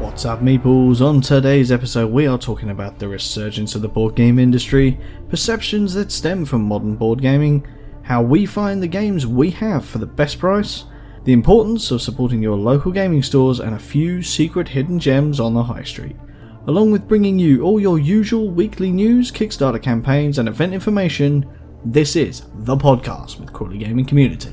What's up, meeples? On today's episode, we are talking about the resurgence of the board game industry, perceptions that stem from modern board gaming, how we find the games we have for the best price, the importance of supporting your local gaming stores, and a few secret hidden gems on the high street. Along with bringing you all your usual weekly news, Kickstarter campaigns, and event information, this is The Podcast with Crawley Gaming Community.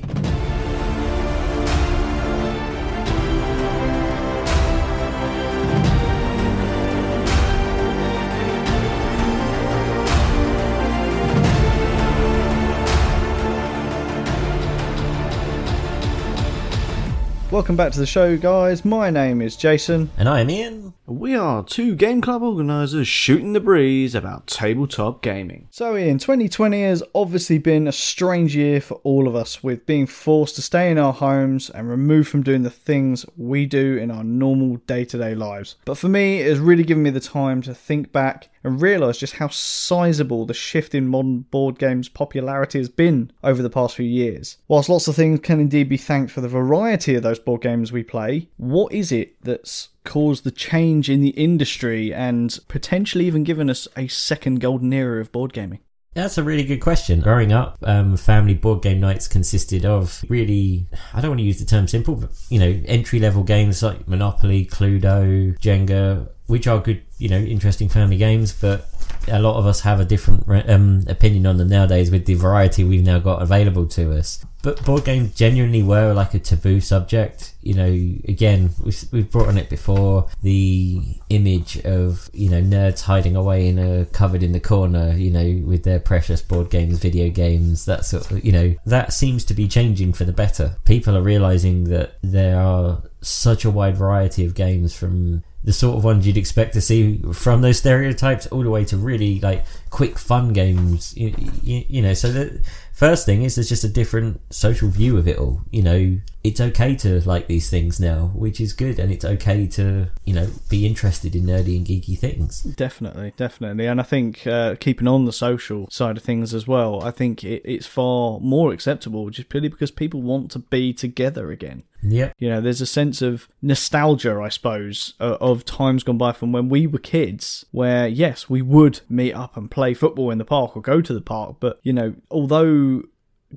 Welcome back to the show, guys. My name is Jason. And I am Ian. We are two game club organisers shooting the breeze about tabletop gaming. So, Ian, 2020 has obviously been a strange year for all of us, with being forced to stay in our homes and removed from doing the things we do in our normal day to day lives. But for me, it has really given me the time to think back and realise just how sizable the shift in modern board games' popularity has been over the past few years. Whilst lots of things can indeed be thanked for the variety of those board games we play, what is it that's caused the change in the industry and potentially even given us a second golden era of board gaming? That's a really good question. Growing up, um, family board game nights consisted of really, I don't want to use the term simple, but, you know, entry level games like Monopoly, Cluedo, Jenga, which are good, you know, interesting family games, but a lot of us have a different um, opinion on them nowadays with the variety we've now got available to us. But board games genuinely were like a taboo subject. You know, again, we've, we've brought on it before the image of, you know, nerds hiding away in a covered in the corner, you know, with their precious board games, video games, that sort of, you know, that seems to be changing for the better. People are realizing that there are such a wide variety of games from the sort of ones you'd expect to see from those stereotypes all the way to really like quick fun games you, you, you, know. So the first thing is there's just a different social view of it all you know it's okay to like these things now which is good and it's okay to you know be interested in nerdy and geeky things definitely definitely and i think uh, keeping on the social side of things as well i think it, it's far more acceptable just purely because people want to be together again yeah. You know, there's a sense of nostalgia, I suppose, uh, of times gone by from when we were kids, where, yes, we would meet up and play football in the park or go to the park. But, you know, although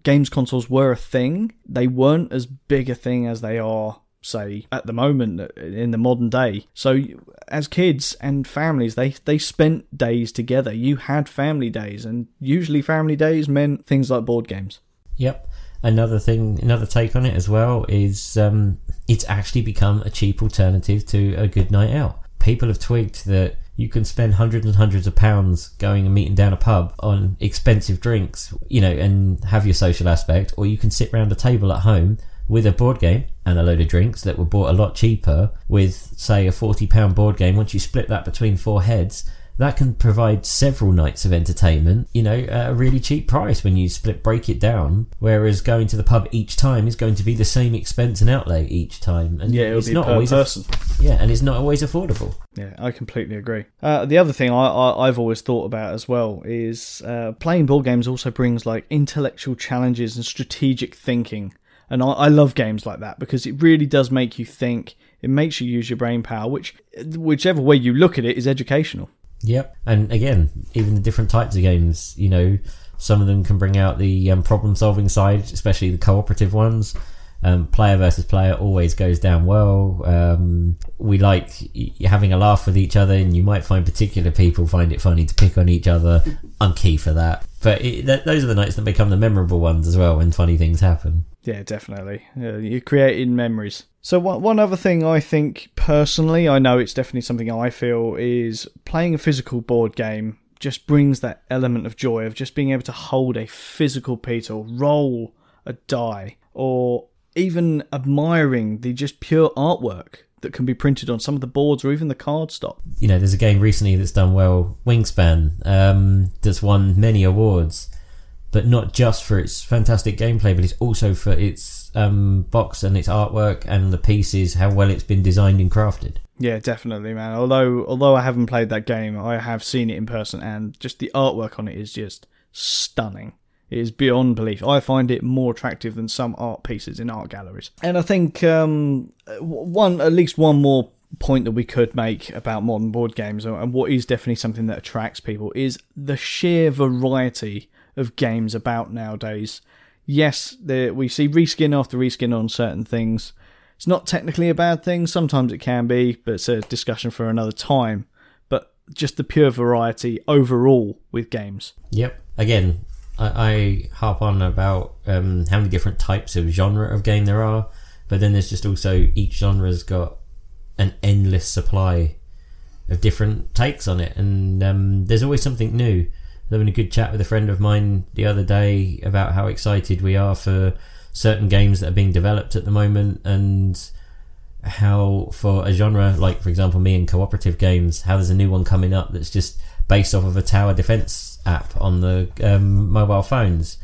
games consoles were a thing, they weren't as big a thing as they are say at the moment in the modern day. So as kids and families they they spent days together. You had family days and usually family days meant things like board games. Yep. Another thing, another take on it as well is um, it's actually become a cheap alternative to a good night out. People have twigged that you can spend hundreds and hundreds of pounds going and meeting down a pub on expensive drinks, you know, and have your social aspect, or you can sit around a table at home with a board game and a load of drinks that were bought a lot cheaper with, say, a £40 board game. Once you split that between four heads, that can provide several nights of entertainment, you know, at a really cheap price when you split break it down. Whereas going to the pub each time is going to be the same expense and outlay each time, and yeah, it's not always person. Aff- yeah, and it's not always affordable. Yeah, I completely agree. Uh, the other thing I, have always thought about as well is uh, playing board games also brings like intellectual challenges and strategic thinking. And I, I love games like that because it really does make you think. It makes you use your brain power, which, whichever way you look at it, is educational. Yep, and again, even the different types of games, you know, some of them can bring out the um, problem-solving side, especially the cooperative ones. Um, player versus player always goes down well. Um, we like having a laugh with each other, and you might find particular people find it funny to pick on each other. I'm key for that. But it, th- those are the nights that become the memorable ones as well when funny things happen. Yeah, definitely. Yeah, you're creating memories. So one other thing I think personally, I know it's definitely something I feel is playing a physical board game just brings that element of joy of just being able to hold a physical piece or roll a die or even admiring the just pure artwork that can be printed on some of the boards or even the cardstock. You know, there's a game recently that's done well, Wingspan, um, that's won many awards, but not just for its fantastic gameplay, but it's also for its um, box and its artwork and the pieces, how well it's been designed and crafted. Yeah, definitely, man. Although although I haven't played that game, I have seen it in person, and just the artwork on it is just stunning. It is beyond belief. I find it more attractive than some art pieces in art galleries. And I think um, one, at least one more point that we could make about modern board games and what is definitely something that attracts people is the sheer variety of games about nowadays. Yes, we see reskin after reskin on certain things. It's not technically a bad thing, sometimes it can be, but it's a discussion for another time. But just the pure variety overall with games. Yep. Again, I, I harp on about um, how many different types of genre of game there are, but then there's just also each genre's got an endless supply of different takes on it, and um, there's always something new. Having a good chat with a friend of mine the other day about how excited we are for certain games that are being developed at the moment, and how for a genre like, for example, me and cooperative games, how there's a new one coming up that's just based off of a tower defense app on the um, mobile phones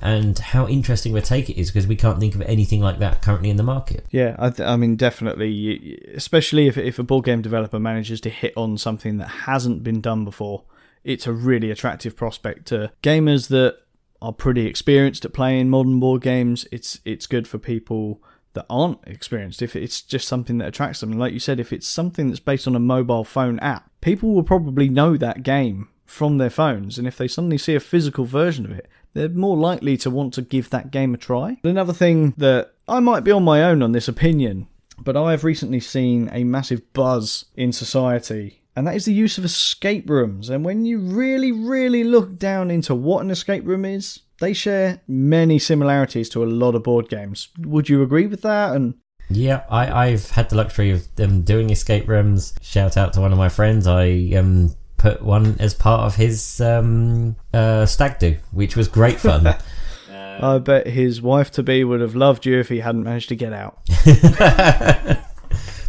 and how interesting we take it is because we can't think of anything like that currently in the market. Yeah, I, th- I mean, definitely, especially if, if a board game developer manages to hit on something that hasn't been done before, it's a really attractive prospect to gamers that are pretty experienced at playing modern board games. It's it's good for people that aren't experienced if it's just something that attracts them. Like you said, if it's something that's based on a mobile phone app, people will probably know that game from their phones. And if they suddenly see a physical version of it, they're more likely to want to give that game a try. Another thing that I might be on my own on this opinion, but I have recently seen a massive buzz in society, and that is the use of escape rooms. And when you really, really look down into what an escape room is, they share many similarities to a lot of board games. Would you agree with that? And yeah, I, I've had the luxury of them doing escape rooms. Shout out to one of my friends. I um, put one as part of his um, uh, stag do, which was great fun. I bet his wife to be would have loved you if he hadn't managed to get out.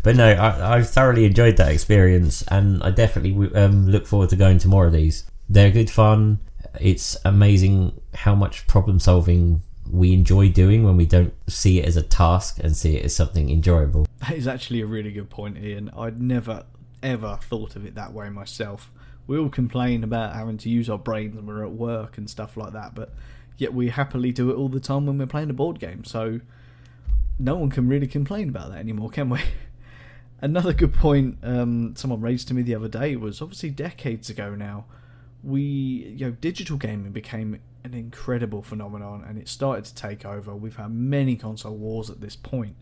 but no, I, thoroughly enjoyed that experience, and I definitely um, look forward to going to more of these. They're good fun. It's amazing how much problem solving we enjoy doing when we don't see it as a task and see it as something enjoyable. That is actually a really good point, Ian. I'd never ever thought of it that way myself we all complain about having to use our brains when we're at work and stuff like that, but yet we happily do it all the time when we're playing a board game. So no one can really complain about that anymore, can we? Another good point um, someone raised to me the other day was obviously decades ago now. We, you know, digital gaming became an incredible phenomenon and it started to take over. We've had many console wars at this point.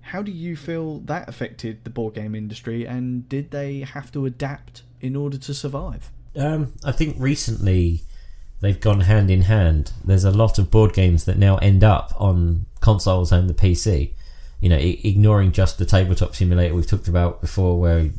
How do you feel that affected the board game industry and did they have to adapt in order to survive? Um, I think recently they've gone hand in hand. There's a lot of board games that now end up on consoles and the PC. You know, I- ignoring just the tabletop simulator we've talked about before, where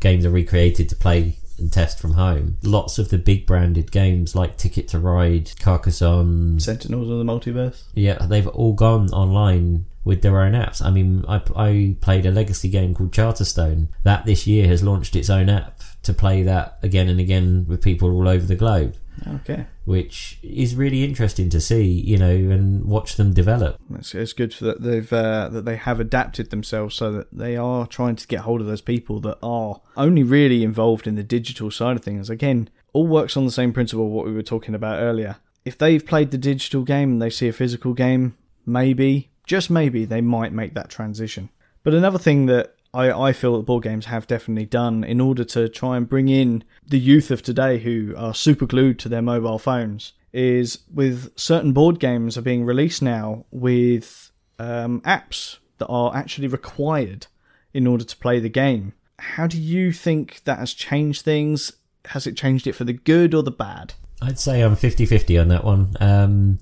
games are recreated to play and test from home. Lots of the big branded games like Ticket to Ride, Carcassonne, Sentinels of the Multiverse. Yeah, they've all gone online with their own apps. I mean, I, I played a legacy game called Charterstone that this year has launched its own app to play that again and again with people all over the globe. Okay. Which is really interesting to see, you know, and watch them develop. It's, it's good that they've uh, that they have adapted themselves so that they are trying to get hold of those people that are only really involved in the digital side of things. Again, all works on the same principle what we were talking about earlier. If they've played the digital game and they see a physical game, maybe, just maybe, they might make that transition. But another thing that I, I feel that board games have definitely done in order to try and bring in the youth of today who are super glued to their mobile phones is with certain board games are being released now with um, apps that are actually required in order to play the game. How do you think that has changed things? Has it changed it for the good or the bad? I'd say I'm 50 50 on that one. Um,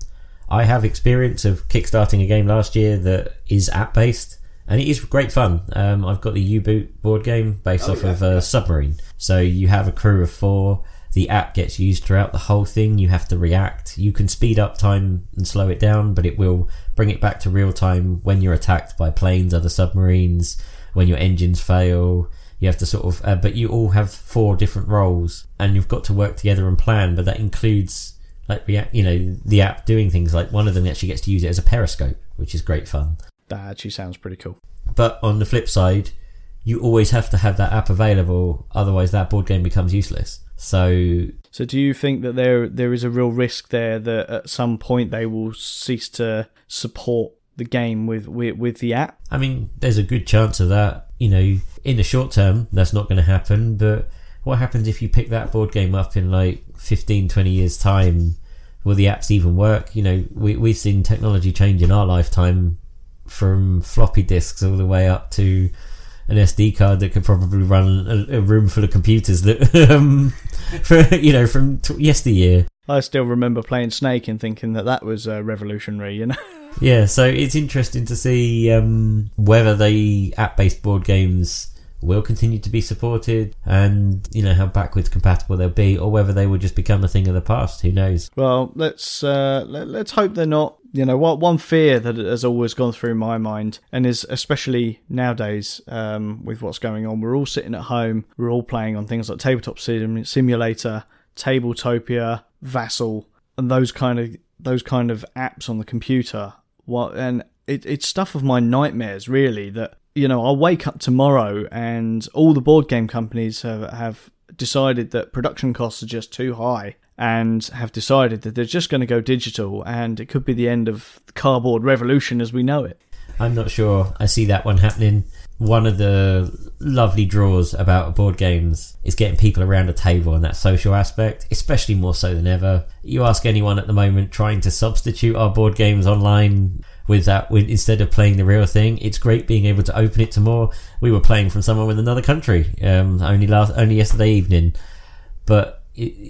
I have experience of kickstarting a game last year that is app based and it is great fun. Um, I've got the U Boot board game based oh, off yeah, of uh, Submarine. So you have a crew of four. The app gets used throughout the whole thing. You have to react. You can speed up time and slow it down, but it will bring it back to real time when you're attacked by planes, other submarines, when your engines fail. You have to sort of, uh, but you all have four different roles, and you've got to work together and plan. But that includes like react, you know, the app doing things like one of them actually gets to use it as a periscope, which is great fun. That actually sounds pretty cool. But on the flip side, you always have to have that app available, otherwise that board game becomes useless. So So do you think that there there is a real risk there that at some point they will cease to support the game with with, with the app? I mean, there's a good chance of that. You know, in the short term, that's not going to happen. But what happens if you pick that board game up in like 15, 20 years' time? Will the apps even work? You know, we, we've seen technology change in our lifetime from floppy disks all the way up to an SD card that could probably run a, a room full of computers that, um, for, you know, from t- yesteryear. I still remember playing Snake and thinking that that was uh, revolutionary. You know. Yeah, so it's interesting to see um, whether the app-based board games will continue to be supported, and you know how backwards compatible they'll be, or whether they will just become a thing of the past. Who knows? Well, let's uh, let, let's hope they're not. You know, what one fear that has always gone through my mind, and is especially nowadays um, with what's going on. We're all sitting at home. We're all playing on things like Tabletop Sim- Simulator, Tabletopia, Vassal, and those kind of those kind of apps on the computer. What and it, it's stuff of my nightmares, really. That you know, I'll wake up tomorrow and all the board game companies have have decided that production costs are just too high and have decided that they're just going to go digital and it could be the end of cardboard revolution as we know it. I'm not sure I see that one happening. One of the lovely draws about board games is getting people around a table and that social aspect, especially more so than ever. You ask anyone at the moment trying to substitute our board games online with that instead of playing the real thing it's great being able to open it to more we were playing from someone with another country um, only last only yesterday evening but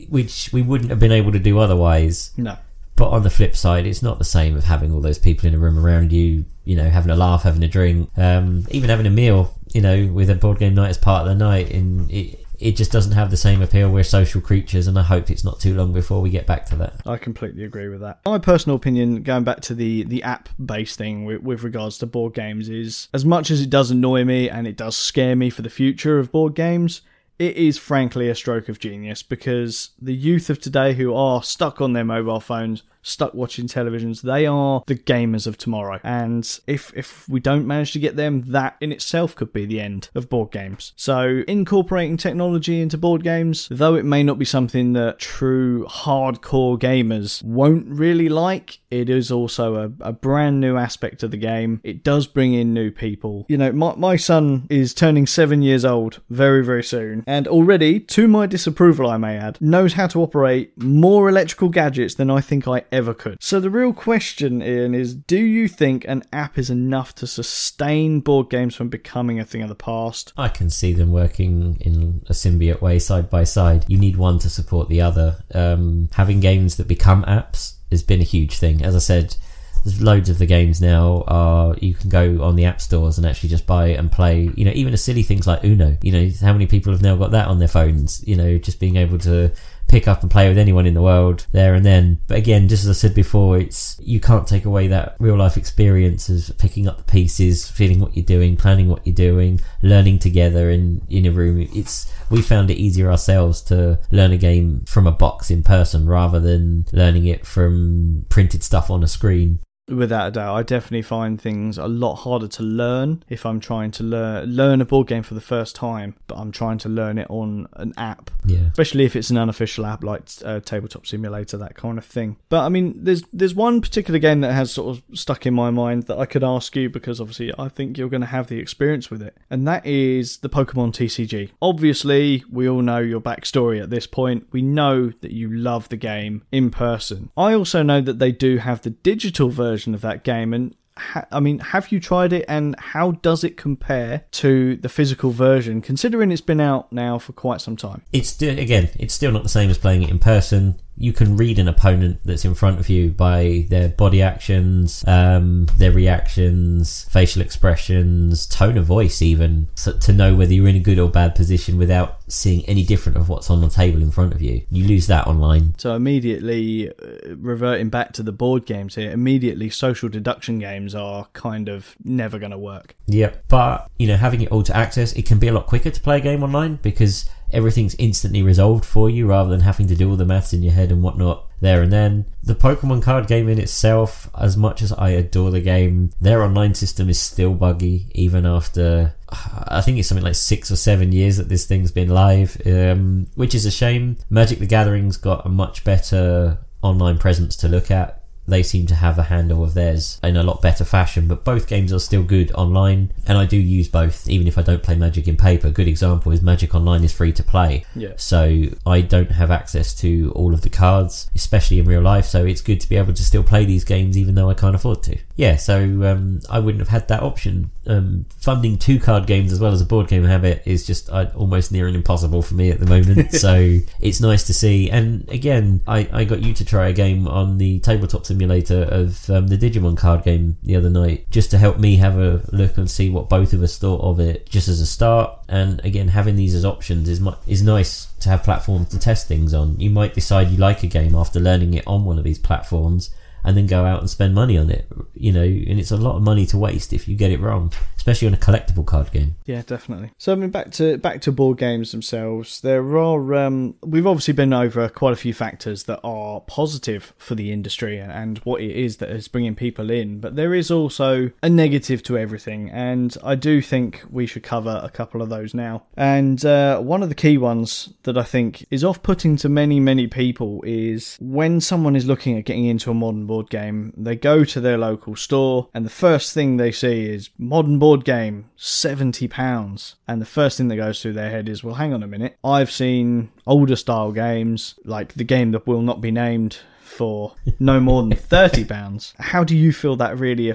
which we wouldn't have been able to do otherwise No. but on the flip side, it's not the same of having all those people in a room around you, you know, having a laugh, having a drink, um, even having a meal, you know, with a board game night as part of the night. And it, it just doesn't have the same appeal. We're social creatures, and I hope it's not too long before we get back to that. I completely agree with that. My personal opinion, going back to the the app based thing with, with regards to board games, is as much as it does annoy me and it does scare me for the future of board games, it is frankly a stroke of genius because the youth of today who are stuck on their mobile phones, stuck watching televisions, they are the gamers of tomorrow. And if if we don't manage to get them, that in itself could be the end of board games. So incorporating technology into board games, though it may not be something that true hardcore gamers won't really like, it is also a, a brand new aspect of the game. It does bring in new people. You know, my, my son is turning seven years old very, very soon, and already, to my disapproval, I may add, knows how to operate more electrical gadgets than I think I ever could. So the real question, Ian, is do you think an app is enough to sustain board games from becoming a thing of the past? I can see them working in a symbiote way, side by side. You need one to support the other. Um, having games that become apps has been a huge thing. As I said, there's loads of the games now are you can go on the app stores and actually just buy and play you know even the silly things like uno you know how many people have now got that on their phones you know just being able to pick up and play with anyone in the world there and then. But again just as i said before it's you can't take away that real life experience of picking up the pieces feeling what you're doing planning what you're doing learning together in in a room. It's we found it easier ourselves to learn a game from a box in person rather than learning it from printed stuff on a screen Without a doubt, I definitely find things a lot harder to learn if I'm trying to learn learn a board game for the first time, but I'm trying to learn it on an app, yeah especially if it's an unofficial app like uh, Tabletop Simulator, that kind of thing. But I mean, there's there's one particular game that has sort of stuck in my mind that I could ask you because obviously I think you're going to have the experience with it, and that is the Pokemon TCG. Obviously, we all know your backstory at this point. We know that you love the game in person. I also know that they do have the digital version of that game and ha- I mean, have you tried it and how does it compare to the physical version considering it's been out now for quite some time? it's still again it's still not the same as playing it in person you can read an opponent that's in front of you by their body actions um, their reactions facial expressions tone of voice even so to know whether you're in a good or bad position without seeing any different of what's on the table in front of you you lose that online So immediately uh, reverting back to the board games here, immediately social deduction games are kind of never going to work. Yep. But, you know, having it all to access, it can be a lot quicker to play a game online because everything's instantly resolved for you rather than having to do all the maths in your head and whatnot there and then. The Pokemon card game in itself, as much as I adore the game, their online system is still buggy even after I think it's something like six or seven years that this thing's been live, um, which is a shame. Magic the Gathering's got a much better online presence to look at they seem to have a handle of theirs in a lot better fashion. But both games are still good online, and I do use both, even if I don't play Magic in paper. A good example is Magic Online is free to play, Yeah. so I don't have access to all of the cards, especially in real life. So it's good to be able to still play these games, even though I can't afford to. Yeah, so um, I wouldn't have had that option. Um, funding two card games as well as a board game habit is just uh, almost near and impossible for me at the moment. so it's nice to see. And again, I, I got you to try a game on the tabletop simulator of um, the Digimon card game the other night, just to help me have a look and see what both of us thought of it, just as a start. And again, having these as options is mu- is nice to have platforms to test things on. You might decide you like a game after learning it on one of these platforms. And then go out and spend money on it, you know, and it's a lot of money to waste if you get it wrong, especially on a collectible card game. Yeah, definitely. So I mean, back to back to board games themselves. There are um, we've obviously been over quite a few factors that are positive for the industry and what it is that is bringing people in, but there is also a negative to everything, and I do think we should cover a couple of those now. And uh, one of the key ones that I think is off-putting to many many people is when someone is looking at getting into a modern board game, they go to their local store, and the first thing they see is modern board game, seventy pounds. And the first thing that goes through their head is, well, hang on a minute. I've seen older style games, like the game that will not be named for no more than thirty pounds. How do you feel that really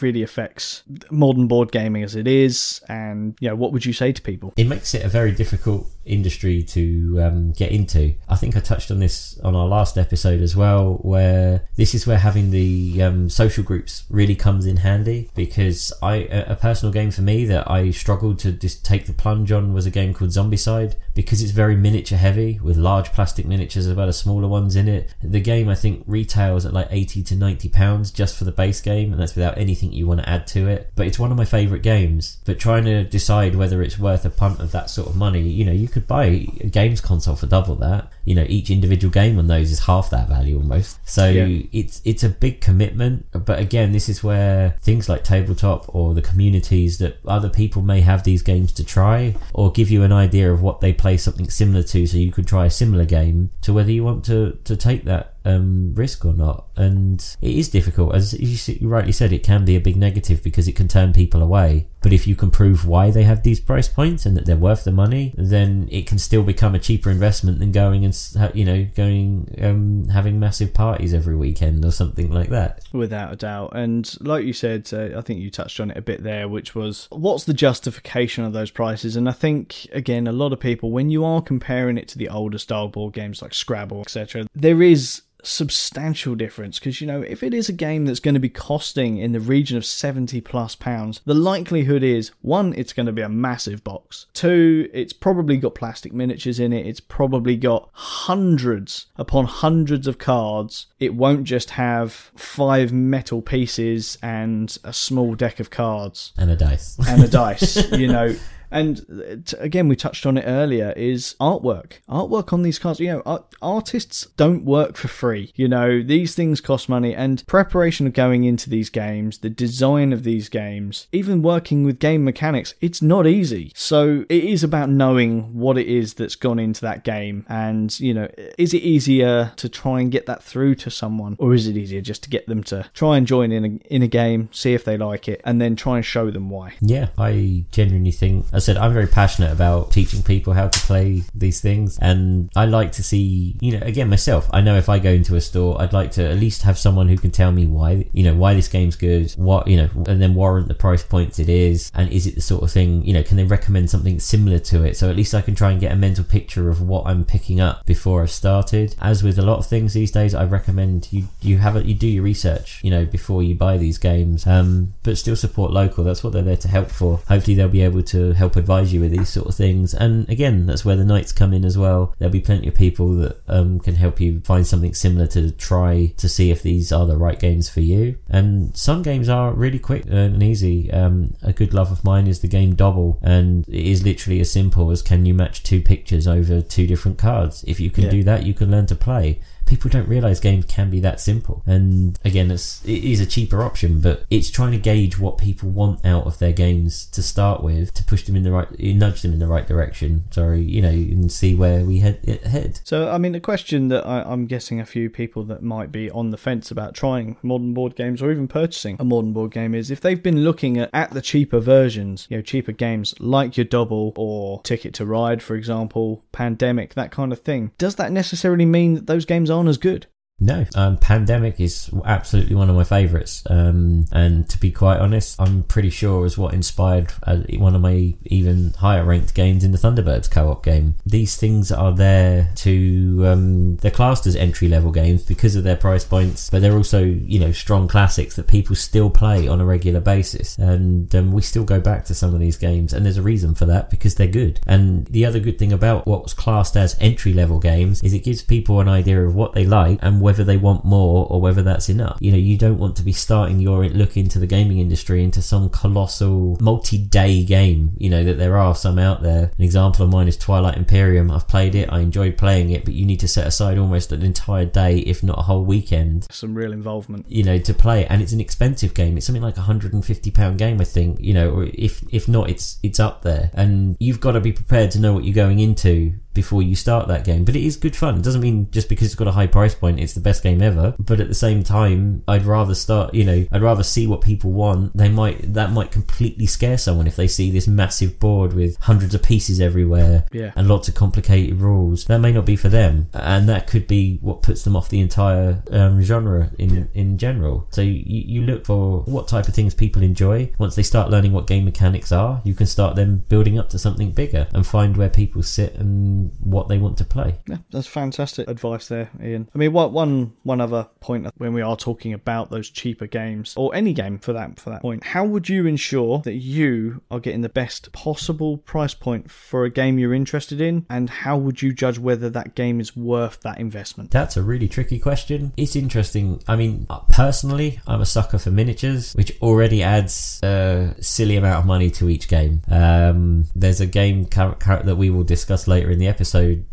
really affects modern board gaming as it is? And you know, what would you say to people? it makes it a very difficult industry to um, get into. I think I touched on this on our last episode as well, where this is where having the um, social groups really comes in handy because I a personal game for me that I struggled to just take the plunge on was a game called Zombicide because it's very miniature heavy with large plastic miniatures as well as smaller ones in it. The game I think retails at like 80 to 90 pounds just for the base game and that's without anything you want to add to it. But it's one of my favorite games. But trying to decide whether it's worth a punt of that sort of money, you know, you could buy a games console for double that. You know, each individual game on those is half that value almost. So Yeah. it's it's a big commitment. But again, this is where things like tabletop or the communities that other people may have these games to try or give you an idea of what they play something similar to so you could try a similar game to whether you want to to take that um, risk or not. And it is difficult, as you, rightly said, it can be a big negative because it can turn people away. But if you can prove why they have these price points and that they're worth the money, then it can still become a cheaper investment than going and you know going um, having massive parties every weekend or something like that. Without a doubt. And like you said, uh, I think you touched on it a bit there, which was what's the justification of those prices? And I think, again, a lot of people, when you are comparing it to the older style board games like Scrabble, etc., there is substantial difference because you know if it is a game that's going to be costing in the region of 70 plus pounds the likelihood is one it's going to be a massive box two it's probably got plastic miniatures in it it's probably got hundreds upon hundreds of cards it won't just have five metal pieces and a small deck of cards And a dice. and a dice, you know. And uh, again, we touched on it earlier. Is artwork, artwork on these cards? You know, art- artists don't work for free. You know, these things cost money, and preparation of going into these games, the design of these games, even working with game mechanics, it's not easy. So it is about knowing what it is that's gone into that game, and you know, is it easier to try and get that through to someone, or is it easier just to get them to try and join in a, in a game, see if they like it, and then try and show them why? Yeah, I genuinely think, I said, I'm very passionate about teaching people how to play these things. And I like to see, you know, again, myself, I know if I go into a store, I'd like to at least have someone who can tell me why, you know, why this game's good, what, you know, and then warrant the price points it is. And is it the sort of thing, you know, can they recommend something similar to it? So at least I can try and get a mental picture of what I'm picking up before I've started. As with a lot of things these days, I recommend you, you have a, you do your research, you know, before you buy these games. Um, but still support local. That's what they're there to help for. Hopefully they'll be able to help help advise you with these sort of things. And again, that's where the nights come in as well. There'll be plenty of people that um, can help you find something similar to try to see if these are the right games for you. And some games are really quick and easy. Um, a good love of mine is the game Dobble, and it is literally as simple as can you match two pictures over two different cards? If you can Yeah. do that, you can learn to play people don't realize games can be that simple. And again, it's, it is a cheaper option, but it's trying to gauge what people want out of their games to start with to push them in the right, nudge them in the right direction. Sorry, you know, and see where we head. head. So, I mean, the question that I, I'm guessing a few people that might be on the fence about trying modern board games or even purchasing a modern board game is if they've been looking at, at the cheaper versions, you know, cheaper games like your Dobble or Ticket to Ride, for example, Pandemic, that kind of thing, does that necessarily mean that those games aren't as good? No, um, Pandemic is absolutely one of my favourites, um, and to be quite honest, I'm pretty sure is what inspired uh, one of my even higher ranked games in the Thunderbirds co-op game. These things are there to um, they're classed as entry level games because of their price points, but they're also you know strong classics that people still play on a regular basis, and um, we still go back to some of these games, and there's a reason for that because they're good. And the other good thing about what's classed as entry level games is it gives people an idea of what they like and whether they want more or whether that's enough. You know, you don't want to be starting your look into the gaming industry into some colossal multi-day game. You know that there are some out there. An example of mine is Twilight Imperium. I've played it, I enjoyed playing it, but you need to set aside almost an entire day, if not a whole weekend, Some real involvement. you know, to play it. And it's an expensive game. It's something like a hundred and fifty pound game, I think. You know, or if if not, it's it's up there. And you've got to be prepared to know what you're going into before you start that game. But it is good fun. It doesn't mean just because it's got a high price point, it's the best game ever. But at the same time, I'd rather start. You know, I'd rather see what people want. They might that might completely scare someone if they see this massive board with hundreds of pieces everywhere Yeah. and lots of complicated rules. That may not be for them, and that could be what puts them off the entire um, genre in in general. So you, you look for what type of things people enjoy. Once they start learning what game mechanics are, you can start them building up to something bigger and find where people sit and what they want to play. Yeah, that's fantastic advice there, Ian. I mean, what one one other point when we are talking about those cheaper games or any game for that for that point, how would you ensure that you are getting the best possible price point for a game you're interested in, and how would you judge whether that game is worth that investment? That's a really tricky question. It's interesting. I mean, uh, personally, I'm a sucker for miniatures, which already adds a silly amount of money to each game. Um, there's a game that we will discuss later in the episode,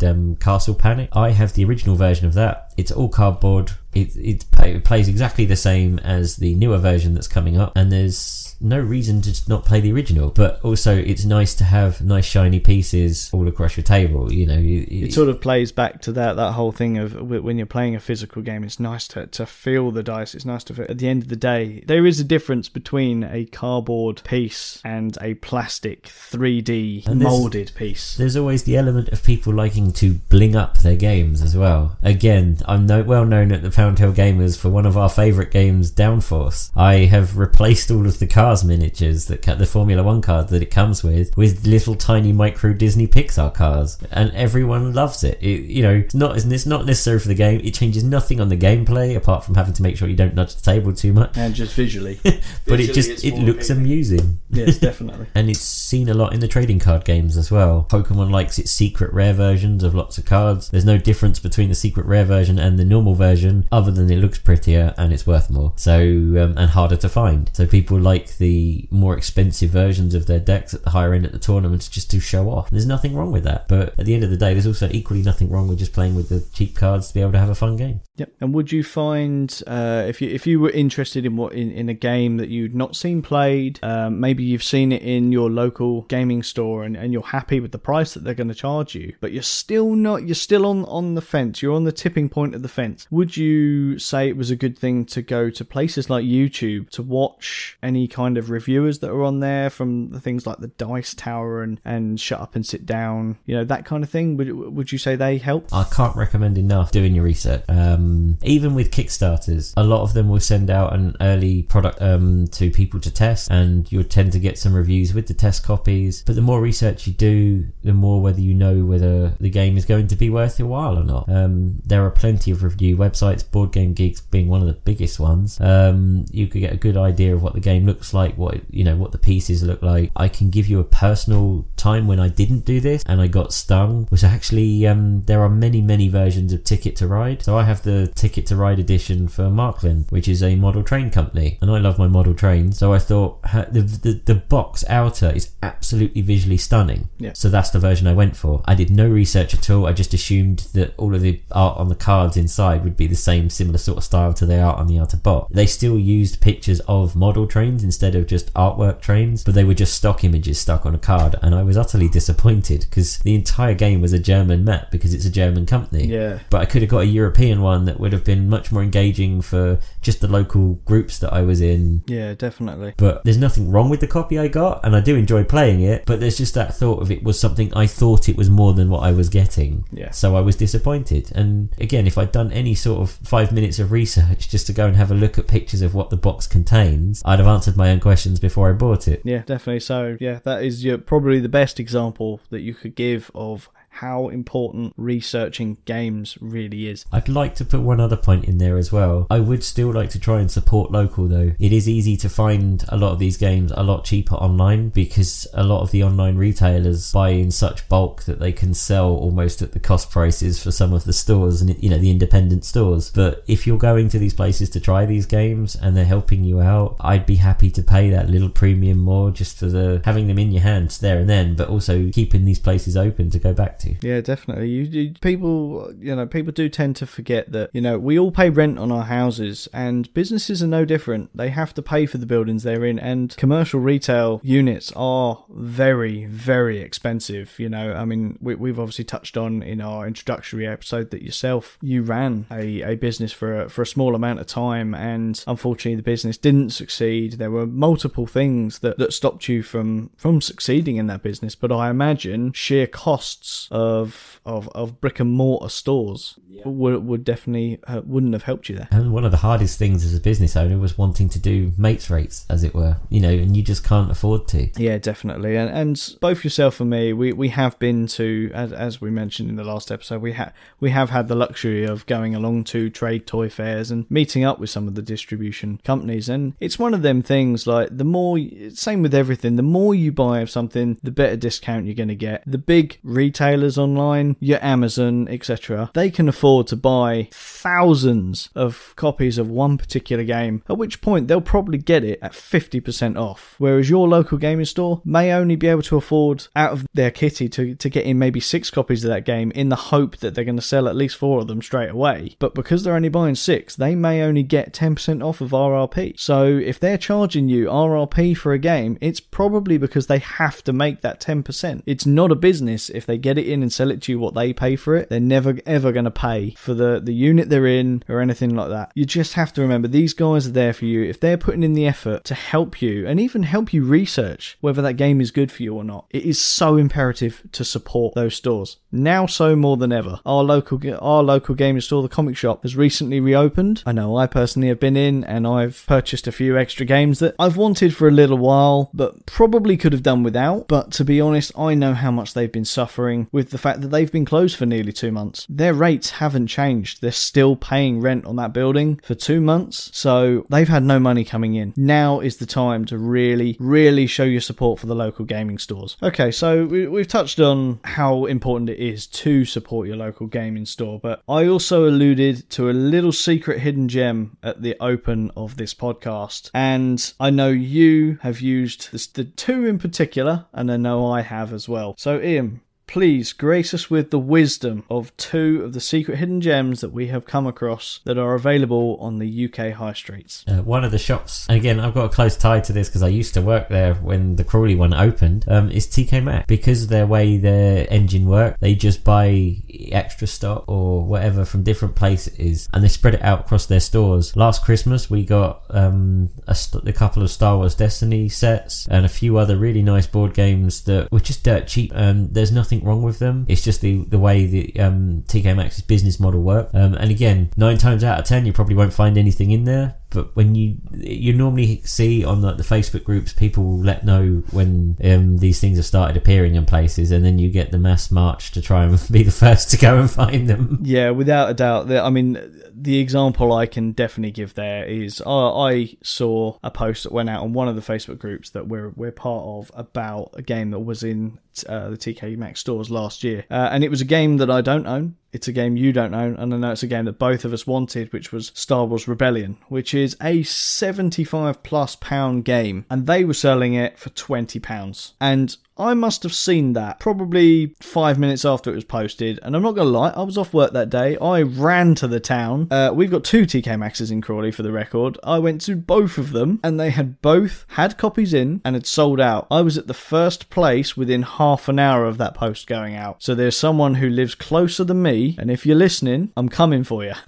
um, Castle Panic. I have the original version of that. It's all cardboard. It, it, it plays exactly the same as the newer version that's coming up, and there's no reason to not play the original. But also, it's nice to have nice shiny pieces all across your table. You know, you- It sort of plays back to that that whole thing of when you're playing a physical game, it's nice to, to feel the dice. It's nice to feel, at the end of the day, there is a difference between a cardboard piece and a plastic 3D And molded piece. There's always the element of people liking to bling up their games as well. Again, I'm no, well known at the Pound Hill Gamers for one of our favourite games, Downforce. I have replaced all of the cars miniatures that ca- the Formula One card that it comes with with little tiny micro Disney Pixar cars, and everyone loves it. it you know, it's not it's not necessary for the game. It changes nothing on the gameplay apart from having to make sure you don't nudge the table too much. And just visually. But it just it looks appealing. amusing. yes, definitely. And it's seen a lot in the trading card games as well. Pokemon likes its secret rare versions of lots of cards. There's no difference between the secret rare version and the normal version, other than it looks prettier and it's worth more. So um, and harder to find. So people like the more expensive versions of their decks at the higher end at the tournaments just to show off. There's nothing wrong with that. But at the end of the day, there's also equally nothing wrong with just playing with the cheap cards to be able to have a fun game. Yep. And would you find uh, if you if you were interested in what in, in a game that you'd not seen played, um, maybe you've seen it in your local gaming store and, and you're happy with the price that they're going to charge you, but you're still not you're still on on the fence. You're on the tipping point of the fence. Would you say it was a good thing to go to places like YouTube to watch any kind of reviewers that are on there from things like the Dice Tower and and Shut Up and Sit Down, you know that kind of thing? Would would you say they help? I can't recommend enough doing your research. Um, even with Kickstarters, a lot of them will send out an early product um, to people to test, and you'll tend tend to get some reviews with the test copies. But the more research you do, the more whether you know whether the game is going to be worth your while or not. Um, there are plenty of review websites, Board Game Geeks being one of the biggest ones. Um, you could get a good idea of what the game looks like, what you know, what the pieces look like. I can give you a personal time when I didn't do this and I got stung. Was actually um, there are many many versions of Ticket to Ride. So I have the Ticket to Ride edition for Marklin, which is a model train company, and I love my model trains. So I thought the the, the box outer is absolutely visually stunning. Yeah. So that's the version I went for. I did no research at all. I just assumed that all of the art on the cards inside would be the same, similar sort of style to the art on the outer box. They still used pictures of model trains instead of just artwork trains, but they were just stock images stuck on a card, and I was utterly disappointed because the entire game was a German map because it's a German company. Yeah. But I could have got a European one that would have been much more engaging for just the local groups that I was in. Yeah, definitely. But there's nothing wrong with the copy I got, and I do enjoy playing it. But there's just that thought of it was something I thought it was more than what I was getting. Yeah. So I was disappointed. And again, if I'd done any sort of five minutes of research just to go and have a look at pictures of what the box contains, I'd have answered my own questions before I bought it. Yeah, definitely. So, yeah, that is your, probably the best example that you could give of how important researching games really is. I'd like to put one other point in there as well. I would still like to try and support local though. It is easy to find a lot of these games a lot cheaper online because a lot of the online retailers buy in such bulk that they can sell almost at the cost prices for some of the stores and you know the independent stores. But if you're going to these places to try these games and they're helping you out, I'd be happy to pay that little premium more just for the having them in your hands there and then, but also keeping these places open to go back to. Yeah, definitely. You, you people, you know, people do tend to forget that you know we all pay rent on our houses, and businesses are no different. They have to pay for the buildings they're in, and commercial retail units are very, very expensive. You know, I mean, we, we've obviously touched on in our introductory episode that yourself you ran a, a business for a, for a small amount of time, and unfortunately the business didn't succeed. There were multiple things that that stopped you from from succeeding in that business, but I imagine sheer costs of of, of brick and mortar stores yeah. would would definitely uh, wouldn't have helped you there. And one of the hardest things as a business owner was wanting to do mates rates, as it were, you know, and you just can't afford to. Yeah, definitely. And and both yourself and me, we, we have been to as, as we mentioned in the last episode, we have we have had the luxury of going along to trade toy fairs and meeting up with some of the distribution companies, and it's one of them things like the more same with everything, the more you buy of something, the better discount you're going to get. The big retailers online, your Amazon, etc., they can afford to buy thousands of copies of one particular game, at which point they'll probably get it at 50% off. Whereas your local gaming store may only be able to afford out of their kitty to, to get in maybe six copies of that game in the hope that they're going to sell at least four of them straight away. But because they're only buying six, they may only get 10% off of RRP. So if they're charging you RRP for a game, it's probably because they have to make that 10%. It's not a business if they get it in and sell it to you what they pay for it. They're never ever going to pay for the, the unit they're in or anything like that. You just have to remember these guys are there for you. If they're putting in the effort to help you and even help you research whether that game is good for you or not, it is so imperative to support those stores. Now so more than ever. Our local our local gaming store, the comic shop, has recently reopened. I know I personally have been in and I've purchased a few extra games that I've wanted for a little while, but probably could have done without. But to be honest, I know how much they've been suffering with the fact that they've been closed for nearly two months. Their rates haven't changed. They're still paying rent on that building for two months, so they've had no money coming in. Now is the time to really, really show your support for the local gaming stores. Okay, so we, have touched on how important it is to support your local gaming store, but I also alluded to a little secret hidden gem at the open of this podcast, and I know you have used the two in particular, and I know I have as well. So, Ian, please grace us with the wisdom of two of the secret hidden gems that we have come across that are available on the UK high streets. Uh, one of the shops, and again, I've got a close tie to this because I used to work there when the Crawley one opened, um, is TK Maxx. Because of their way their engine work, they just buy extra stock or whatever from different places and they spread it out across their stores. Last Christmas, we got um, a, st- a couple of Star Wars Destiny sets and a few other really nice board games that were just dirt cheap and there's nothing wrong with them. It's just the the way the um, TK Maxx's business model works. Um, and again, nine times out of ten, you probably won't find anything in there but when you you normally see on the, the Facebook groups, people let know when um, these things have started appearing in places, and then you get the mass march to try and be the first to go and find them. Yeah, without a doubt. I mean, the example I can definitely give there is I, I saw a post that went out on one of the Facebook groups that we're we're part of about a game that was in uh, the TK Maxx stores last year, uh, and it was a game that I don't own. It's a game you don't own, and I know it's a game that both of us wanted, which was Star Wars Rebellion, which is a 75 plus pound game, and they were selling it for 20 pounds. And I must have seen that probably five minutes after it was posted, and I'm not gonna lie, I was off work that day. I ran to the town. Uh, we've got two TK Maxxes in Crawley for the record. I went to both of them, and they had both had copies in and had sold out. I was at the first place within half an hour of that post going out. So there's someone who lives closer than me, and if you're listening, I'm coming for you.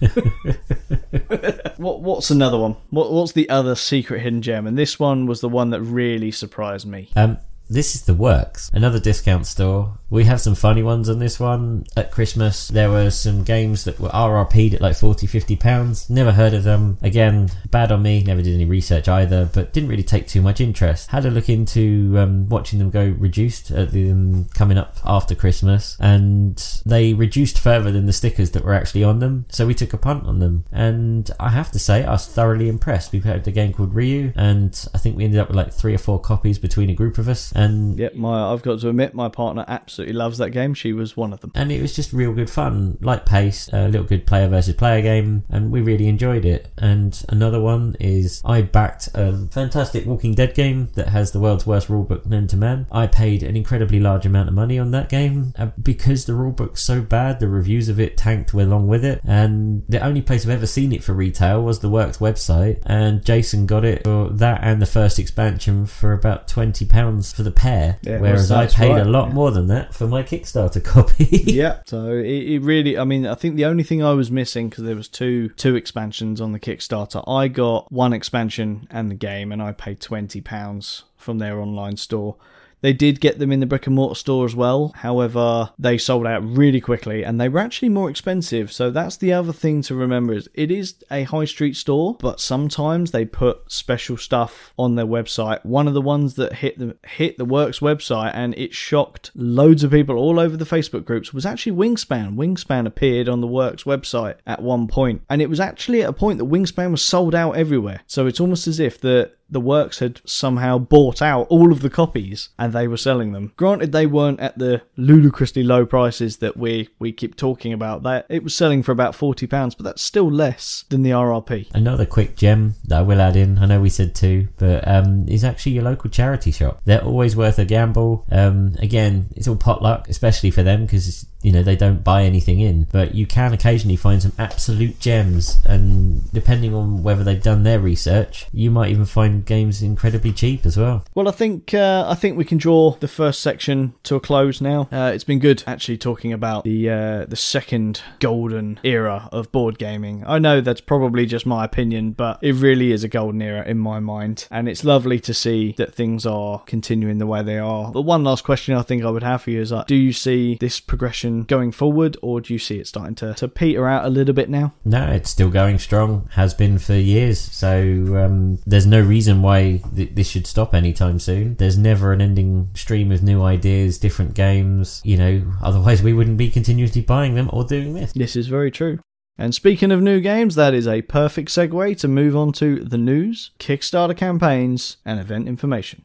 what, what's another one? What, what's the other secret hidden gem? And this one was the one that really surprised me. Um, this is the works. Another discount store. We have some funny ones on this one. At Christmas, there were some games that were RRP'd at like 40, 50 pounds. Never heard of them. Again, bad on me. Never did any research either, but didn't really take too much interest. Had a look into um, watching them go reduced at the um, coming up after Christmas, and they reduced further than the stickers that were actually on them. So we took a punt on them, and I have to say I was thoroughly impressed. We played a game called Ryu, and I think we ended up with like three or four copies between a group of us and yep, my I've got to admit, my partner absolutely loves that game. She was one of them, and it was just real good fun, light pace, a little good player versus player game, and we really enjoyed it. And another one is I backed a fantastic Walking Dead game that has the world's worst rulebook known to man. I paid an incredibly large amount of money on that game uh, because the rulebook's so bad. The reviews of it tanked along with it, and the only place I've ever seen it for retail was the Works website. And Jason got it for that and the first expansion for about twenty pounds for the pair, yeah, whereas I paid right, a lot yeah. more than that for my Kickstarter copy. yeah, so it, it, really, I mean, I think the only thing I was missing because there was two two expansions on the Kickstarter. I got one expansion and the game, and I paid twenty pounds from their online store. They did get them in the brick and mortar store as well. However, they sold out really quickly and they were actually more expensive. So that's the other thing to remember is it is a high street store, but sometimes they put special stuff on their website. One of the ones that hit the hit the Works website and it shocked loads of people all over the Facebook groups was actually Wingspan. Wingspan appeared on the Works website at one point, and it was actually at a point that Wingspan was sold out everywhere. So it's almost as if the the works had somehow bought out all of the copies and they were selling them. Granted, they weren't at the ludicrously low prices that we, we keep talking about. That it was selling for about forty pounds, but that's still less than the RRP. Another quick gem that I will add in. I know we said two, but um, is actually your local charity shop. They're always worth a gamble. Um, again, it's all potluck, especially for them because you know they don't buy anything in but you can occasionally find some absolute gems and depending on whether they've done their research you might even find games incredibly cheap as well. Well i think uh, i think we can draw the first section to a close now. Uh, it's been good actually talking about the uh, the second golden era of board gaming. I know that's probably just my opinion but it really is a golden era in my mind. And it's lovely to see that things are continuing the way they are. But one last question i think i would have for you is uh, do you see this progression going forward, or do you see it starting to, to peter out a little bit now? No, it's still going strong, has been for years. So um, there's no reason why th- this should stop anytime soon. There's never an ending stream of new ideas, different games, you know, otherwise we wouldn't be continuously buying them or doing this. This is very true. And speaking of new games, that is a perfect segue to move on to the news, Kickstarter campaigns, and event information.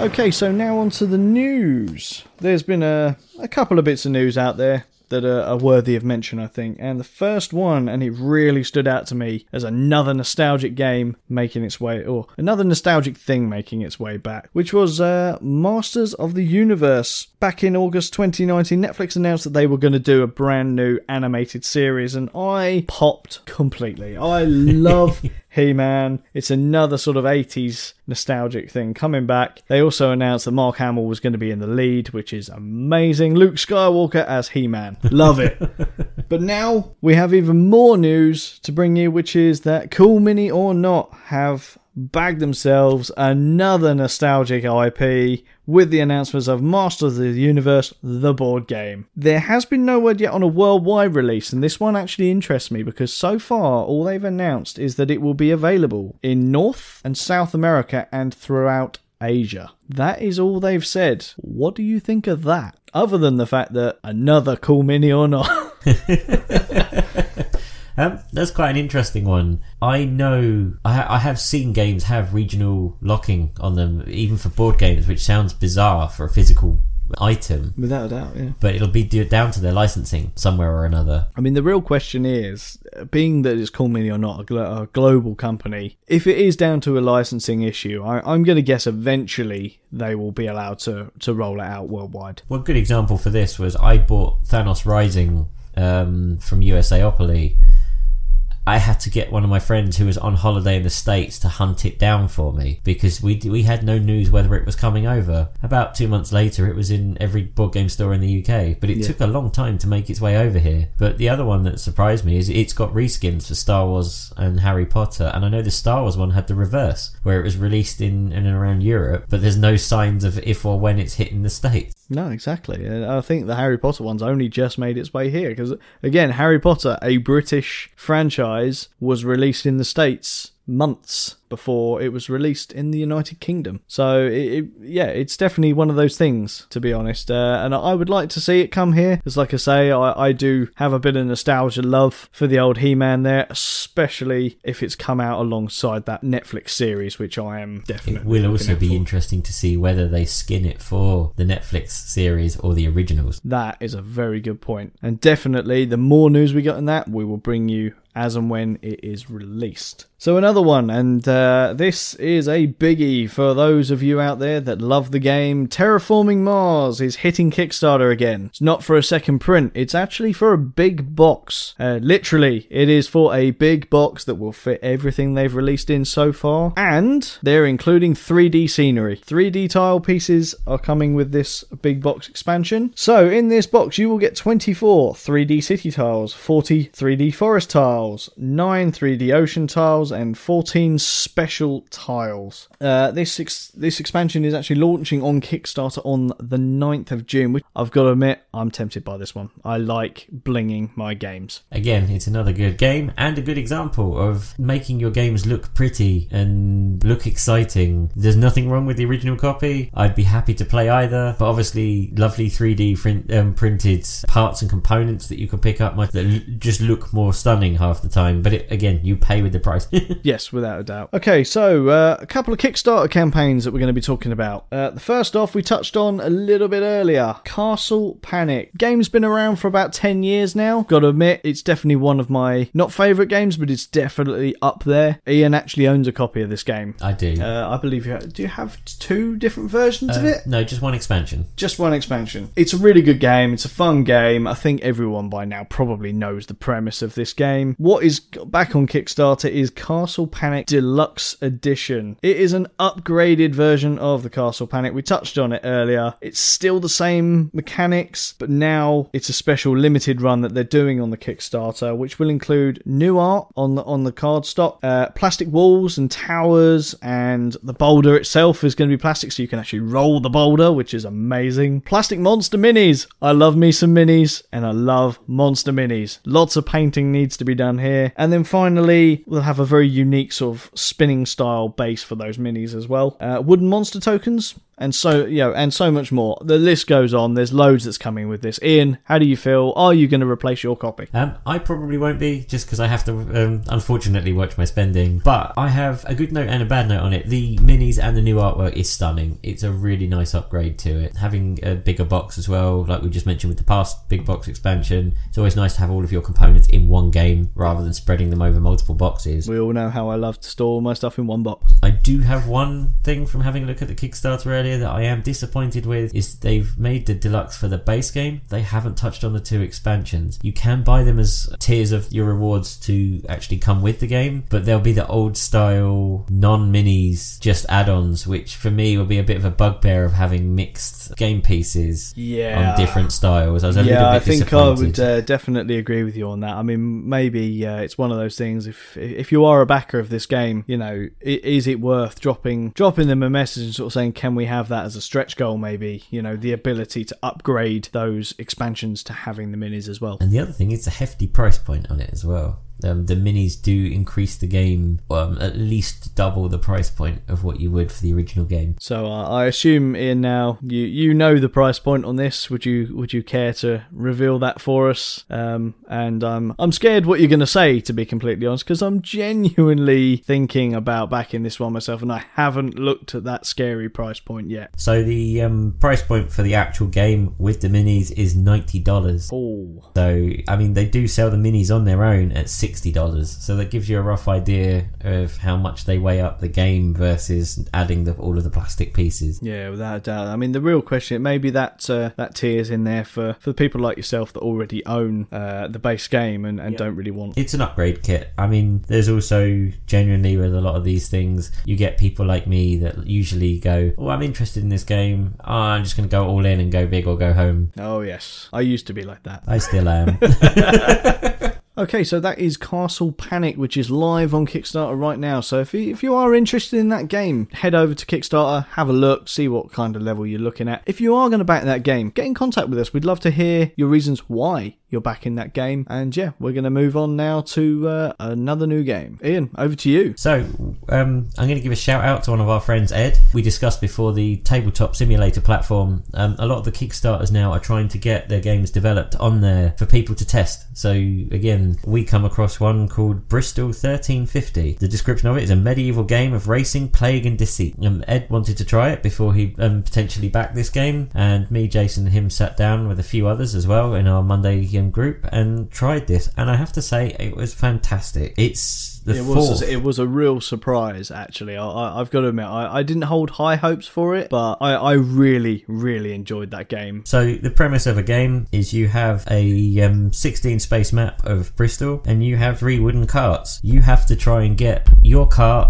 Okay, so now on to the news. There's been a, a couple of bits of news out there that are, are, worthy of mention, I think. And the first one, and it really stood out to me as another nostalgic game making its way, or another nostalgic thing making its way back, which was uh, Masters of the Universe. Back in August 2019, Netflix announced that they were going to do a brand new animated series, and I popped completely. I love He Man. It's another sort of 80s nostalgic thing coming back. They also announced that Mark Hamill was going to be in the lead, which is amazing. Luke Skywalker as He Man. Love it. but now we have even more news to bring you, which is that Cool Mini or Not have bagged themselves another nostalgic IP with the announcements of Masters of the Universe, the board game. There has been no word yet on a worldwide release, and this one actually interests me because so far all they've announced is that it will be available in North and South America and throughout Asia. That is all they've said. What do you think of that? Other than the fact that another cool mini or not. Um, that's quite an interesting one. I know I, ha- I have seen games have regional locking on them, even for board games, which sounds bizarre for a physical item. Without a doubt, yeah. But it'll be d- down to their licensing somewhere or another. I mean, the real question is, being that it's Cool Mini or not a, glo- a global company, if it is down to a licensing issue, I, I'm going to guess eventually they will be allowed to, to roll it out worldwide. One good example for this was I bought Thanos Rising um, from USAopoly. I had to get one of my friends who was on holiday in the States to hunt it down for me because we we had no news whether it was coming over. About two months later, it was in every board game store in the UK, but it Yeah. took a long time to make its way over here. But the other one that surprised me is it's got reskins for Star Wars and Harry Potter, and I know the Star Wars one had the reverse, where it was released in, in and around Europe, but there's no signs of if or when it's hitting the States. No, exactly. I think the Harry Potter one's only just made its way here because, again, Harry Potter, a British franchise, was released in the States months before it was released in the United Kingdom. So, it, it, yeah, it's definitely one of those things, to be honest. Uh, and I would like to see it come here because, like I say, I, I do have a bit of nostalgia love for the old He Man there, especially if it's come out alongside that Netflix series, which I am definitely. It will also be for. interesting to see whether they skin it for the Netflix series or the originals. That is a very good point. And definitely, the more news we get in that, we will bring you as and when it is released. So, another one, and uh, this is a biggie for those of you out there that love the game. Terraforming Mars is hitting Kickstarter again. It's not for a second print, it's actually for a big box. Uh, literally, it is for a big box that will fit everything they've released in so far. And they're including 3D scenery. 3D tile pieces are coming with this big box expansion. So, in this box, you will get 24 3D city tiles, 40 3D forest tiles, 9 3D ocean tiles, and 14 special tiles. Uh, this ex- this expansion is actually launching on Kickstarter on the 9th of June, which I've got to admit, I'm tempted by this one. I like blinging my games. Again, it's another good game and a good example of making your games look pretty and look exciting. There's nothing wrong with the original copy. I'd be happy to play either, but obviously, lovely 3D print, um, printed parts and components that you can pick up that just look more stunning half the time. But it, again, you pay with the price. Yes, without a doubt. Okay, so uh, a couple of Kickstarter campaigns that we're going to be talking about. Uh, the first off, we touched on a little bit earlier Castle Panic. Game's been around for about 10 years now. Got to admit, it's definitely one of my not favourite games, but it's definitely up there. Ian actually owns a copy of this game. I do. Uh, I believe you have, do you have two different versions of Uh, it? No, just one expansion. Just one expansion. It's a really good game. It's a fun game. I think everyone by now probably knows the premise of this game. What is back on Kickstarter is Castle Panic Deluxe Edition. It is an upgraded version of the Castle Panic. We touched on it earlier. It's still the same mechanics, but now it's a special limited run that they're doing on the Kickstarter, which will include new art on the on the card stock, uh, plastic walls and towers, and the boulder itself is going to be plastic, so you can actually roll the boulder, which is amazing. Plastic monster minis. I love me some minis, and I love monster minis. Lots of painting needs to be done here, and then finally we'll have a very unique sort of spinning style base for those minis as well. Uh, wooden monster tokens and so you know and so much more the list goes on there's loads that's coming with this ian how do you feel are you going to replace your copy Um, I probably won't be, just because I have to, um, unfortunately, watch my spending. But I have a good note and a bad note on it. The minis and the new artwork is stunning. It's a really nice upgrade to it. Having a bigger box as well, like we just mentioned with the past big box expansion, it's always nice to have all of your components in one game rather than spreading them over multiple boxes. we all know how i love to store all my stuff in one box I do have one thing from having a look at the Kickstarter earlier. Earlier that I am disappointed with is they've made the deluxe for the base game. They haven't touched on the two expansions. You can buy them as tiers of your rewards to actually come with the game, but they'll be the old style non minis, just add ons, which for me will be a bit of a bugbear of having mixed game pieces Yeah. on different styles. I yeah, I think I would uh, definitely agree with you on that. I mean, maybe uh, it's one of those things. If if you are a backer of this game, you know, is it worth dropping dropping them a message and sort of saying, can we have that as a stretch goal? Maybe you know, the ability to upgrade those expansions to having the minis as well. And the other thing, is a hefty price point on it as well. Um, the minis do increase the game um, at least double the price point of what you would for the original game. So uh, I assume Ian, now you you know the price point on this. Would you would you care to reveal that for us? Um, and um, I'm scared what you're going to say, to be completely honest, because I'm genuinely thinking about backing this one myself, and I haven't looked at that scary price point yet. So the um, price point for the actual game with the minis is ninety dollars. Oh, So I mean, they do sell the minis on their own at sixty dollars. So that gives you a rough idea of how much they weigh up the game versus adding the, all of the plastic pieces. yeah, without a doubt. I mean, the real question maybe that uh, that tier's in there for for people like yourself that already own uh, the base game and, and don't really want. It's an upgrade kit. I mean, there's also genuinely with a lot of these things, you get people like me that usually go, "Oh, I'm interested in this game. Oh, I'm just going to go all in and go big or go home." Oh yes, I used to be like that. I still am. Okay, so that is Castle Panic, which is live on Kickstarter right now. So if you, if you are interested in that game, head over to Kickstarter, have a look, see what kind of level you're looking at. If you are going to back that game, get in contact with us. We'd love to hear your reasons why you're backing that game. And yeah, we're going to move on now to uh, another new game. Ian, over to you. So, um, I'm going to give a shout out to one of our friends, Ed. We discussed before the tabletop simulator platform. Um, a lot of the Kickstarters now are trying to get their games developed on there for people to test. So, again, we come across one called Bristol 1350. The description of it is a medieval game of racing, plague, and deceit. Um, Ed wanted to try it before he um, potentially backed this game, and me, Jason, and him sat down with a few others as well in our Monday um, group and tried this. And I have to say, it was fantastic. It's the It fourth. was it was a real surprise, actually. I, I, I've got to admit, I, I didn't hold high hopes for it, but I, I really, really enjoyed that game. So the premise of a game is you have a um, 16 space map of Bristol, and you have three wooden carts. You have to try and get your cart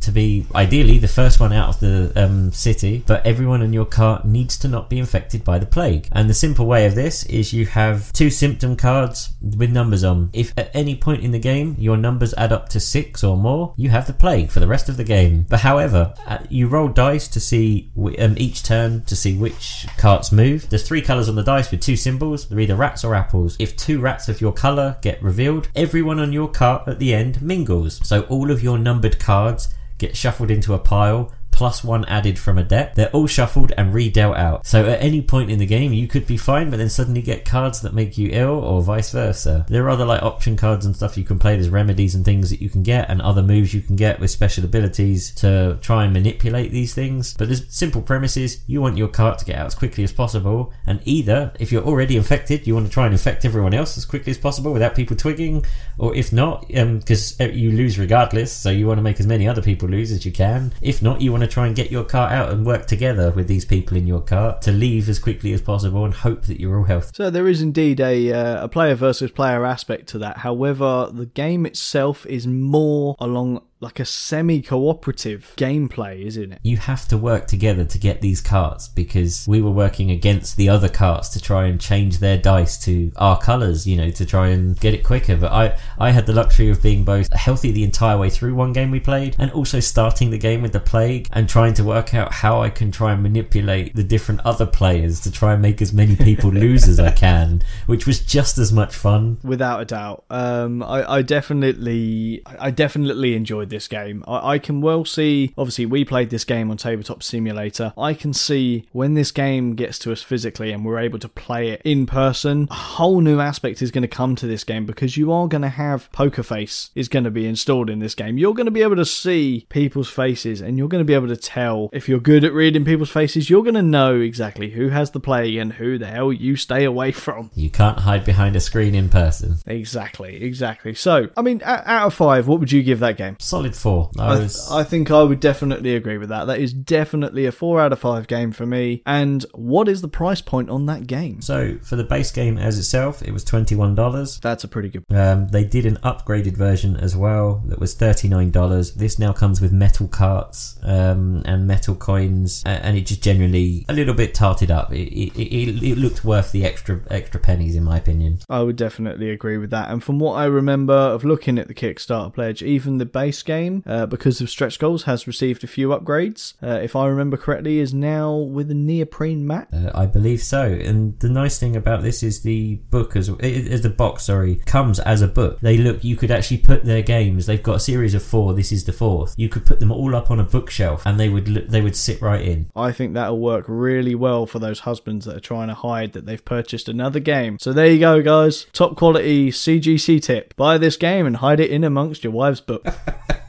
to be ideally the first one out of the um, city, but everyone in your cart needs to not be infected by the plague. And the simple way of this is you have two symptom cards with numbers on. If at any point in the game your numbers add up to six or more, you have the plague for the rest of the game. But however, uh, you roll dice to see um, each turn to see which carts move. There's three colours on the dice with two symbols. They're either rats or apples. If two rats of your colour get revealed, everyone on your cart at the end mingles. So all of your numbered cards get shuffled into a pile plus one added from a deck. They're all shuffled and re-dealt out. So at any point in the game, you could be fine, but then suddenly get cards that make you ill, or vice versa. There are other like option cards and stuff you can play. There's remedies and things that you can get, and other moves you can get with special abilities to try and manipulate these things. But the simple premise is you want your cart to get out as quickly as possible, and either if you're already infected, you want to try and infect everyone else as quickly as possible without people twigging, or if not, um, because uh, you lose regardless, so you want to make as many other people lose as you can. If not, you want to try and get your cart out and work together with these people in your cart to leave as quickly as possible and hope that you're all healthy. So there is indeed a uh, a player versus player aspect to that. However, the game itself is more along like a semi-cooperative gameplay, isn't it? You have to work together to get these carts because we were working against the other carts to try and change their dice to our colours, you know, to try and get it quicker. But I, I had the luxury of being both healthy the entire way through one game we played and also starting the game with the plague and trying to work out how I can try and manipulate the different other players to try and make as many people lose as I can, which was just as much fun. Without a doubt, um, I, I definitely, I definitely enjoyed this game. I, I can well see. Obviously, we played this game on Tabletop Simulator. I can see when this game gets to us physically and we're able to play it in person. A whole new aspect is going to come to this game because you are going to have Poker Face is going to be installed in this game. You're going to be able to see people's faces and you're going to be able to tell if you're good at reading people's faces. You're going to know exactly who has the play and who the hell you stay away from. You can't hide behind a screen in person. Exactly, exactly. So, I mean, out of five, what would you give that game? Solid solid four. I, I, was. I think I would definitely agree with that. That is definitely a four out of five game for me. And what is the price point on that game? so for the base game as itself, it was twenty one dollars. That's a pretty good. Um, they did an upgraded version as well that was $39. This now comes with metal carts um, and metal coins, and it just generally a little bit tarted up. It, it, it, it looked worth the extra extra pennies, in my opinion. I would definitely agree with that. And from what I remember of looking at the Kickstarter pledge, even the base game, uh, because of stretch goals, has received a few upgrades. Uh, if I remember correctly, is now with a neoprene mat. Uh, I believe so. And the nice thing about this is the book as is the box. Sorry, comes as a book. They look. You could actually put their games. They've got a series of four. This is the fourth. You could put them all up on a bookshelf, and they would look, they would sit right in. I think that'll work really well for those husbands that are trying to hide that they've purchased another game. So there you go, guys. Top quality CGC tip. Buy this game and hide it in amongst your wife's book.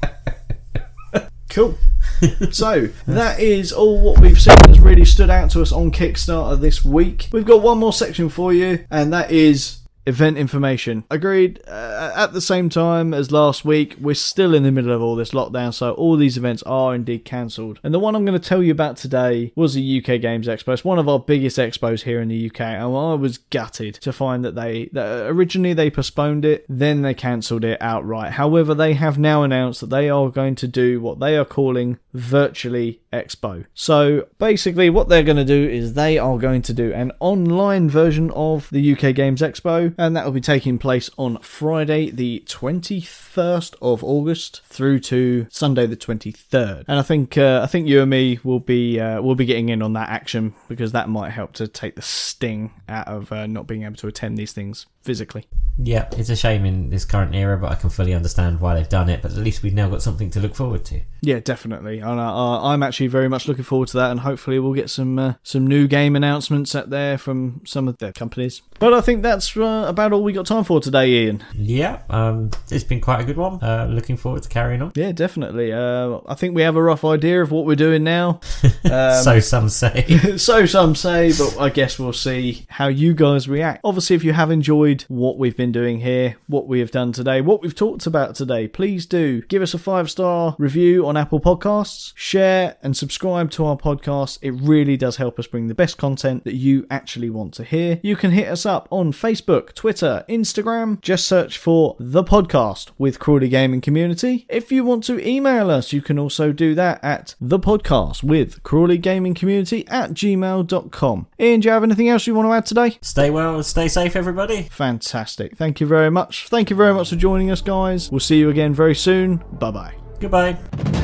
cool. so that is all what we've seen that's really stood out to us on Kickstarter this week. We've got one more section for you, and that is event information. Agreed. Uh, at the same time as last week, we're still in the middle of all this lockdown, so all these events are indeed cancelled. And the one I'm going to tell you about today was the UK Games Expo. It's one of our biggest expos here in the UK, and I was gutted to find that they that originally they postponed it, then they cancelled it outright. However, they have now announced that they are going to do what they are calling virtually expo. So basically, what they're going to do is they are going to do an online version of the UK Games Expo, and that will be taking place on Friday, the 21st of August, through to Sunday, the 23rd. And I think uh, I think you and me will be uh, will be getting in on that action because that might help to take the sting out of uh, not being able to attend these things physically. Yeah, it's a shame in this current era, but I can fully understand why they've done it. But at least we've now got something to look forward to. Yeah, definitely. And uh, I'm actually very much looking forward to that, and hopefully we'll get some uh, some new game announcements out there from some of the companies. But I think that's uh, about all we got time for today, Ian. Yeah, um, it's been quite a good one. Uh, looking forward to carrying on. Yeah, definitely. Uh, I think we have a rough idea of what we're doing now. Um, so some say. so some say, but I guess we'll see how you guys react. Obviously, if you have enjoyed what we've been doing here, what we have done today, what we've talked about today, please do give us a five star review on Apple Podcasts, share and subscribe to our podcast. It really does help us bring the best content that you actually want to hear. You can hit us up on Facebook, Twitter, Instagram. Just search for the podcast with Crawley Gaming Community. If you want to email us, you can also do that at the podcast with Crawley Gaming Community at gmail.com. Ian, do you have anything else you want to add today? stay well, stay safe, everybody. Fantastic. Thank you very much. Thank you very much for joining us, guys. We'll see you again very soon. Bye bye. Goodbye.